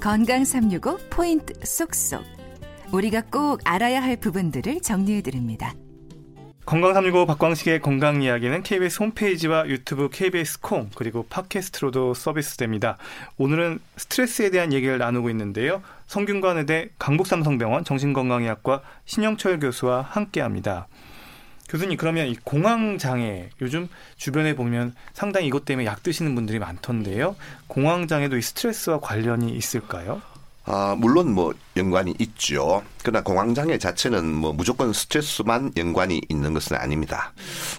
건강 365 포인트 쏙쏙. 우리가 꼭 알아야 할 부분들을 정리해 드립니다. 건강 365 박광식의 건강 이야기는 KBS 홈페이지와 유튜브 KBS 콩 그리고 팟캐스트로도 서비스됩니다. 오늘은 스트레스에 대한 얘기를 나누고 있는데요. 성균관의대 강북삼성병원 정신건강의학과 신영철 교수와 함께합니다. 교수님 그러면 이 공황 장애 요즘 주변에 보면 상당히 이것 때문에 약 드시는 분들이 많던데요. 공황 장애도 이 스트레스와 관련이 있을까요? 아, 물론 뭐 연관이 있죠. 그러나 공황장애 자체는 뭐 무조건 스트레스만 연관이 있는 것은 아닙니다.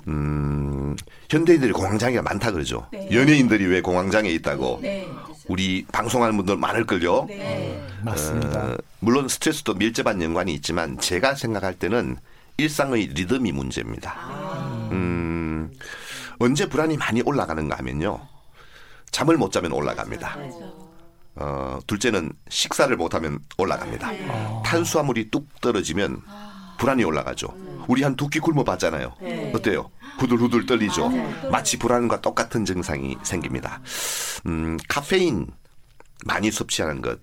음, 현대인들이 공황장애가 많다 그러죠. 네. 연예인들이 왜 공황장애 있다고. 네. 우리 방송하는 분들 많을걸요. 네. 맞습니다. 어, 물론 스트레스도 밀접한 연관이 있지만 제가 생각할 때는 일상의 리듬이 문제입니다. 아. 음, 언제 불안이 많이 올라가는가 하면요. 잠을 못 자면 올라갑니다. 어, 둘째는 식사를 못하면 올라갑니다. 아. 탄수화물이 뚝 떨어지면 불안이 올라가죠. 우리 한 두 끼 굶어 봤잖아요. 네. 어때요? 후들후들 떨리죠. 마치 불안과 똑같은 증상이 생깁니다. 음, 카페인 많이 섭취하는 것.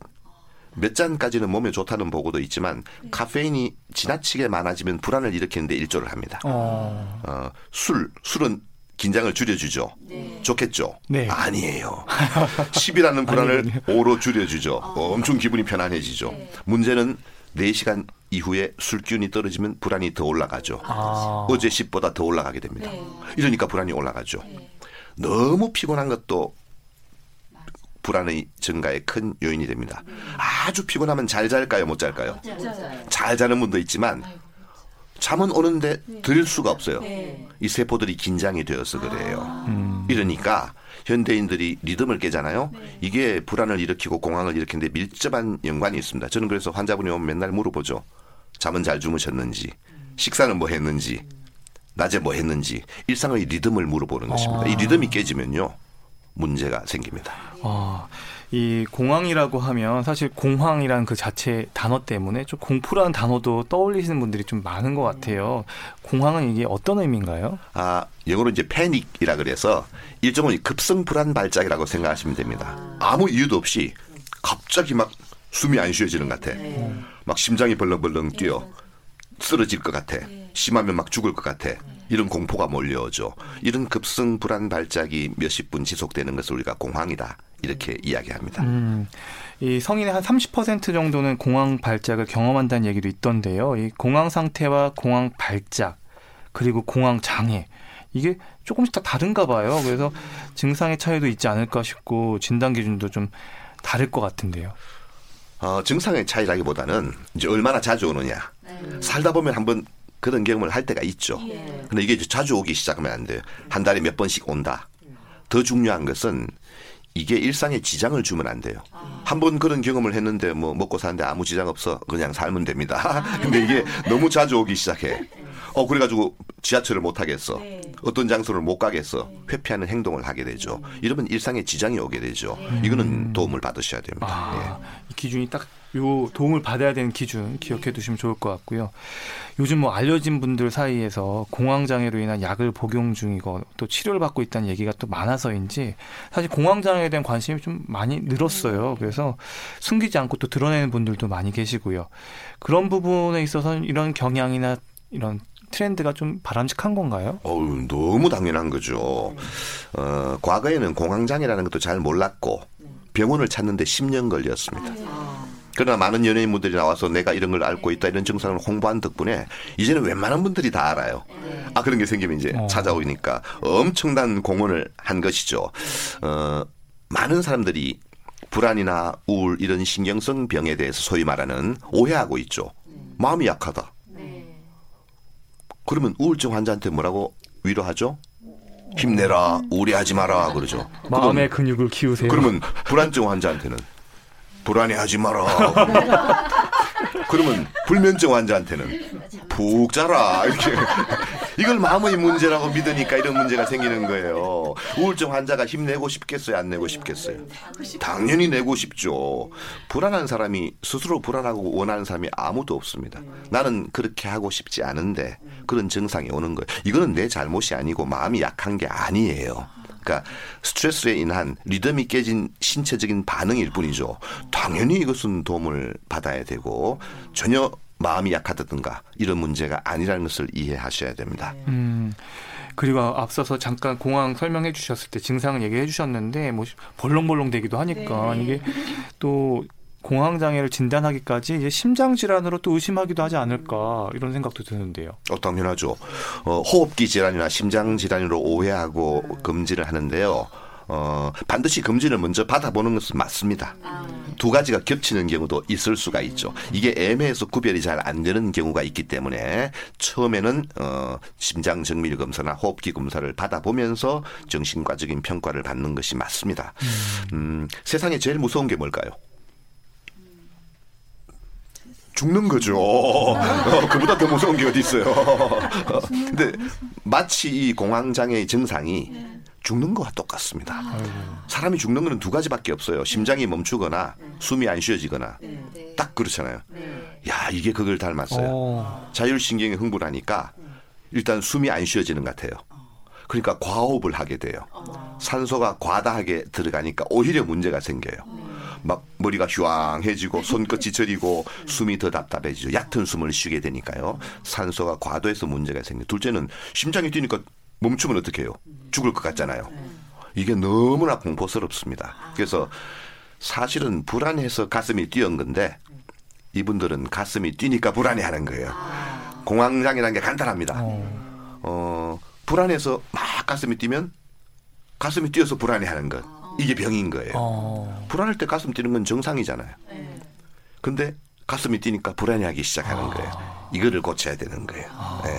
몇 잔까지는 몸에 좋다는 보고도 있지만 카페인이 지나치게 많아지면 불안을 일으키는데 일조를 합니다. 어. 어, 술, 술은 긴장을 줄여주죠. 네. 좋겠죠? 네. 아니에요. 10이라는 불안을 5로 줄여주죠. 어. 엄청 기분이 편안해지죠. 네. 문제는 4시간 이후에 술 기운이 떨어지면 불안이 더 올라가죠. 아. 어제 10보다 더 올라가게 됩니다. 네. 이러니까 불안이 올라가죠. 네. 너무 피곤한 것도 불안의 증가에 큰 요인이 됩니다. 네. 아주 피곤하면 잘 잘까요? 못 잘까요? 잘 자는 분도 있지만 잠은 오는데 들 수가 없어요. 네. 이 세포들이 긴장이 되어서 그래요. 음. 이러니까 현대인들이 리듬을 깨잖아요. 네. 이게 불안을 일으키고 공황을 일으키는데 밀접한 연관이 있습니다. 저는 그래서 환자분이 오면 맨날 물어보죠. 잠은 잘 주무셨는지, 식사는 뭐 했는지, 낮에 뭐 했는지, 일상의 리듬을 물어보는 것입니다. 이 리듬이 깨지면요. 문제가 생깁니다. 아. 이 공황이라고 하면 사실 공황이란 그 자체 단어 때문에 좀 공포라는 단어도 떠올리시는 분들이 좀 많은 것 같아요. 공황은 이게 어떤 의미인가요? 아, 영어로 이제 패닉이라 그래서 일종의 급성 불안 발작이라고 생각하시면 됩니다. 아무 이유도 없이 갑자기 막 숨이 안 쉬어지는 것 같아. 막 심장이 벌렁벌렁 뛰어. 쓰러질 것 같아. 심하면 막 죽을 것 같아. 이런 공포가 몰려오죠. 이런 급성 불안 발작이 몇십 분 지속되는 것을 우리가 공황이다. 이렇게 이야기합니다. 음, 이 성인의 한 30% 정도는 공황 발작을 경험한다는 얘기도 있던데요. 이 공황 상태와 공황 발작 그리고 공황 장애 이게 조금씩 다 다른가 봐요. 그래서 증상의 차이도 있지 않을까 싶고 진단 기준도 좀 다를 것 같은데요. 어, 증상의 차이라기보다는 이제 얼마나 자주 오느냐. 네. 살다 보면 한번 그런 경험을 할 때가 있죠. 예. 근데 이게 자주 오기 시작하면 안 돼요. 한 달에 몇 번씩 온다. 더 중요한 것은 이게 일상에 지장을 주면 안 돼요. 아. 한번 그런 경험을 했는데 뭐 먹고 사는데 아무 지장 없어 그냥 살면 됩니다. 아. 근데 이게 너무 자주 오기 시작해. 어 그래가지고 지하철을 못 타겠어. 네. 어떤 장소를 못 가겠어. 네. 회피하는 행동을 하게 되죠. 음. 이러면 일상에 지장이 오게 되죠. 네. 이거는 도움을 받으셔야 됩니다. 아, 예. 이 기준이 딱 요 도움을 받아야 되는 기준 기억해 두시면 좋을 것 같고요. 요즘 뭐 알려진 분들 사이에서 공황 장애로 인한 약을 복용 중이고 또 치료를 받고 있다는 얘기가 또 많아서인지 사실 공황 장애에 대한 관심이 좀 많이 늘었어요. 그래서 숨기지 않고 또 드러내는 분들도 많이 계시고요. 그런 부분에 있어서 이런 경향이나 이런 트렌드가 좀 바람직한 건가요? 어우, 너무 당연한 거죠. 어, 과거에는 공황장애라는 것도 잘 몰랐고 병원을 찾는데 10년 걸렸습니다. 그러나 많은 연예인분들이 나와서 내가 이런 걸 앓고 있다 이런 증상을 홍보한 덕분에 이제는 웬만한 분들이 다 알아요. 아 그런 게 생기면 이제 어. 찾아오니까 엄청난 공헌을 한 것이죠. 어, 많은 사람들이 불안이나 우울 이런 신경성 병에 대해서 소위 말하는 오해하고 있죠. 마음이 약하다. 그러면 우울증 환자한테 뭐라고 위로하죠? 힘내라, 우울해하지 마라 그러죠. 마음의 근육을 키우세요. 그러면 불안증 환자한테는 불안해하지 마라. 그러면 불면증 환자한테는 푹 자라 이렇게 이걸 마음의 문제라고 믿으니까 이런 문제가 생기는 거예요. 우울증 환자가 힘내고 싶겠어요, 안 내고 싶겠어요? 당연히 내고 싶죠. 불안한 사람이 스스로 불안하고 원하는 사람이 아무도 없습니다. 나는 그렇게 하고 싶지 않은데 그런 증상이 오는 거예요. 이거는 내 잘못이 아니고 마음이 약한 게 아니에요. 그러니까 스트레스에 인한 리듬이 깨진 신체적인 반응일 뿐이죠. 당연히 이것은 도움을 받아야 되고 전혀 마음이 약하다든가 이런 문제가 아니라는 것을 이해하셔야 됩니다. 음. 그리고 앞서서 잠깐 공황 설명해 주셨을 때 증상을 얘기해 주셨는데 뭐 벌렁벌렁 되기도 하니까 네. 이게 또 공황 장애를 진단하기까지 이제 심장 질환으로 또 의심하기도 하지 않을까 이런 생각도 드는데요. 어 당연하죠. 어, 호흡기 질환이나 심장 질환으로 오해하고 금지를 하는데요. 어, 반드시 금지를 먼저 받아보는 것은 맞습니다. 아. 두 가지가 겹치는 경우도 있을 수가 있죠. 이게 애매해서 구별이 잘 안 되는 경우가 있기 때문에 처음에는 어, 심장 정밀 검사나 호흡기 검사를 받아보면서 정신과적인 평가를 받는 것이 맞습니다. 음, 음 세상에 제일 무서운 게 뭘까요? 죽는 거죠. 어, 그보다 더 무서운 게 어디 있어요. 근데 마치 이 공황장애의 증상이 죽는 거와 똑같습니다. 사람이 죽는 거는 두 가지밖에 없어요. 심장이 멈추거나 숨이 안 쉬어지거나 딱 그렇잖아요. 야 이게 그걸 닮았어요. 자율신경이 흥분하니까 일단 숨이 안 쉬어지는 것 같아요. 그러니까 과호흡을 하게 돼요. 산소가 과다하게 들어가니까 오히려 문제가 생겨요. 막 머리가 휴황해지고 손끝이 저리고 숨이 더 답답해지죠. 얕은 숨을 쉬게 되니까요. 산소가 과도해서 문제가 생겨. 둘째는 심장이 뛰니까 멈추면 어떻게 해요? 죽을 것 같잖아요. 이게 너무나 공포스럽습니다. 그래서 사실은 불안해서 가슴이 뛰었 건데 이분들은 가슴이 뛰니까 불안해하는 거예요. 공황장애라는 게 간단합니다. 어, 불안해서 막 가슴이 뛰면 가슴이 뛰어서 불안해하는 것 이게 병인 거예요. 어. 불안할 때 가슴 뛰는 건 정상이잖아요. 근데 가슴이 뛰니까 불안해하기 시작하는 거예요. 이거를 고쳐야 되는 거예요. 네.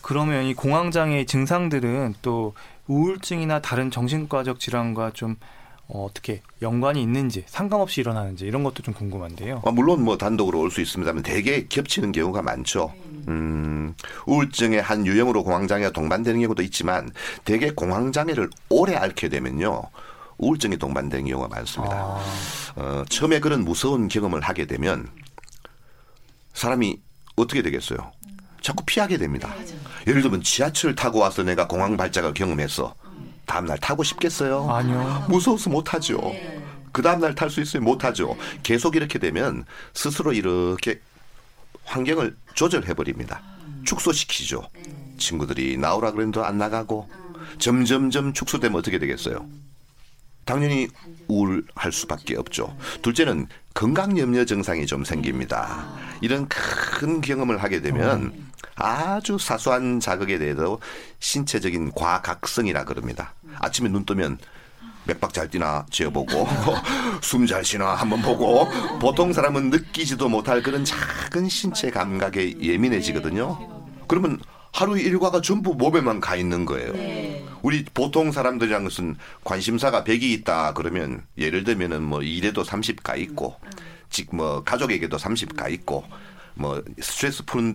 그러면 이 공황장애 증상들은 또 우울증이나 다른 정신과적 질환과 좀 어, 어떻게 연관이 있는지 상관없이 일어나는지 이런 것도 좀 궁금한데요. 아, 물론 뭐 단독으로 올 수 있습니다만 대개 겹치는 경우가 많죠. 음, 우울증의 한 유형으로 공황장애가 동반되는 경우도 있지만 대개 공황장애를 오래 앓게 되면요. 우울증이 동반되는 경우가 많습니다. 아. 어, 처음에 그런 무서운 경험을 하게 되면 사람이 어떻게 되겠어요? 자꾸 피하게 됩니다. 예를 들면 지하철 타고 와서 내가 공황 발작을 경험했어. 다음날 타고 싶겠어요? 아니요. 무서워서 못하죠. 그 다음날 탈 수 있으면 못하죠. 계속 이렇게 되면 스스로 이렇게 환경을 조절해버립니다. 축소시키죠. 친구들이 나오라 그랬는데 안 나가고 점점점 축소되면 어떻게 되겠어요? 당연히 우울할 수밖에 없죠. 둘째는 건강 염려 증상이 좀 생깁니다. 이런 큰 경험을 하게 되면 아주 사소한 자극에 대해서 신체적인 과각성이라 그럽니다. 아침에 눈 뜨면 맥박 잘 뛰나 재어보고 숨 잘 쉬나 한번 보고 보통 사람은 느끼지도 못할 그런 작은 신체 감각에 예민해지거든요. 그러면 하루 일과가 전부 몸에만 가 있는 거예요. 네. 우리 보통 사람들이란 것은 관심사가 100이 있다 그러면 예를 들면은 뭐 일에도 30가 있고 즉뭐 가족에게도 30가 있고 뭐 스트레스 푸는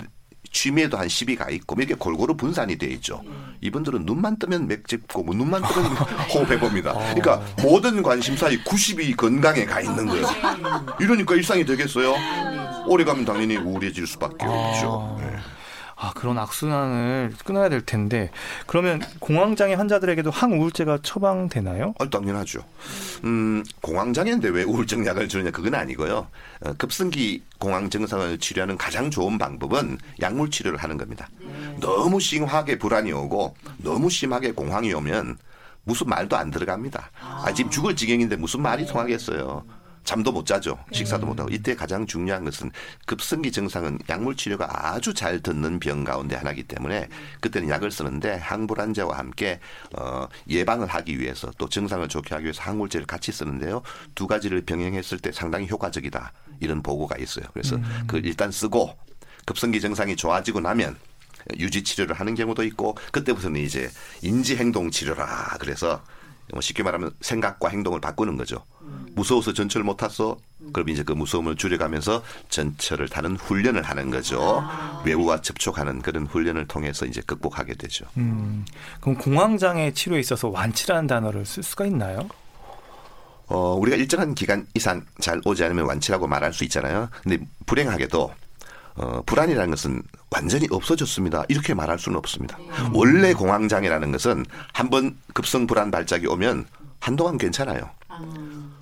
취미에도 한 10이 가 있고 뭐 이렇게 골고루 분산이 돼 있죠. 이분들은 눈만 뜨면 맥 짚고 뭐 눈만 뜨면 호흡해 봅니다. 그러니까 모든 관심사의 90이 건강에 가 있는 거예요. 이러니까 일상이 되겠어요? 오래 가면 당연히 우울해질 수밖에 없죠. 네. 아, 그런 악순환을 끊어야 될 텐데 그러면 공황장애 환자들에게도 항우울제가 처방되나요? 아, 당연하죠. 음, 공황장애인데 왜 우울증 약을 주느냐 그건 아니고요. 어, 급성기 공황 증상을 치료하는 가장 좋은 방법은 약물 치료를 하는 겁니다. 네. 너무 심하게 불안이 오고 너무 심하게 공황이 오면 무슨 말도 안 들어갑니다. 아, 지금 죽을 지경인데 무슨 말이 통하겠어요. 잠도 못 자죠. 식사도 음. 못 하고 이때 가장 중요한 것은 급성기 증상은 약물 치료가 아주 잘 듣는 병 가운데 하나이기 때문에 그때는 약을 쓰는데 항불안제와 함께 어 예방을 하기 위해서 또 증상을 좋게 하기 위해서 항물제를 같이 쓰는데요. 두 가지를 병행했을 때 상당히 효과적이다. 이런 보고가 있어요. 그래서 음. 그 일단 쓰고 급성기 증상이 좋아지고 나면 유지 치료를 하는 경우도 있고 그때부터는 이제 인지 행동 치료라 그래서 뭐 쉽게 말하면 생각과 행동을 바꾸는 거죠. 무서워서 전철 못 탔어. 그럼 이제 그 무서움을 줄여가면서 전철을 타는 훈련을 하는 거죠. 아. 외부와 접촉하는 그런 훈련을 통해서 이제 극복하게 되죠. 음, 그럼 공황장애 치료에 있어서 완치라는 단어를 쓸 수가 있나요? 어, 우리가 일정한 기간 이상 잘 오지 않으면 완치라고 말할 수 있잖아요. 근데 불행하게도 어, 불안이라는 것은 완전히 없어졌습니다. 이렇게 말할 수는 없습니다. 원래 공황장애라는 것은 한번 급성 불안 발작이 오면 한동안 괜찮아요.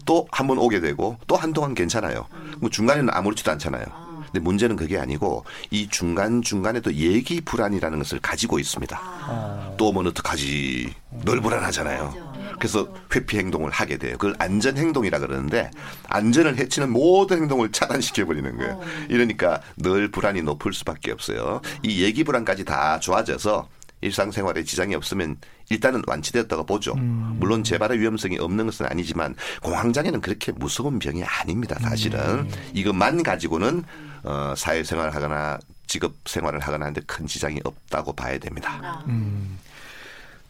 또 한 번 오게 되고 또 한동안 괜찮아요. 뭐 중간에는 아무렇지도 않잖아요. 근데 문제는 그게 아니고 이 중간 중간에도 예기 불안이라는 것을 가지고 있습니다. 또 오면 어떡하지? 늘 불안하잖아요. 그래서 회피 행동을 하게 돼요. 그걸 안전 행동이라 그러는데 안전을 해치는 모든 행동을 차단시켜 버리는 거예요. 이러니까 늘 불안이 높을 수밖에 없어요. 이 예기 불안까지 다 좋아져서 일상생활에 지장이 없으면 일단은 완치되었다고 보죠. 물론 재발의 위험성이 없는 것은 아니지만 공황장애는 그렇게 무서운 병이 아닙니다. 사실은 이것만 가지고는 어, 사회생활을 하거나 직업 생활을 하거나 하는데 큰 지장이 없다고 봐야 됩니다. 음.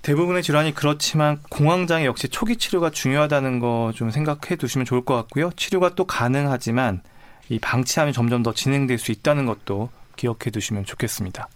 대부분의 질환이 그렇지만 공황장애 역시 초기 치료가 중요하다는 거 좀 생각해 두시면 좋을 것 같고요. 치료가 또 가능하지만 이 방치하면 점점 더 진행될 수 있다는 것도 기억해 두시면 좋겠습니다.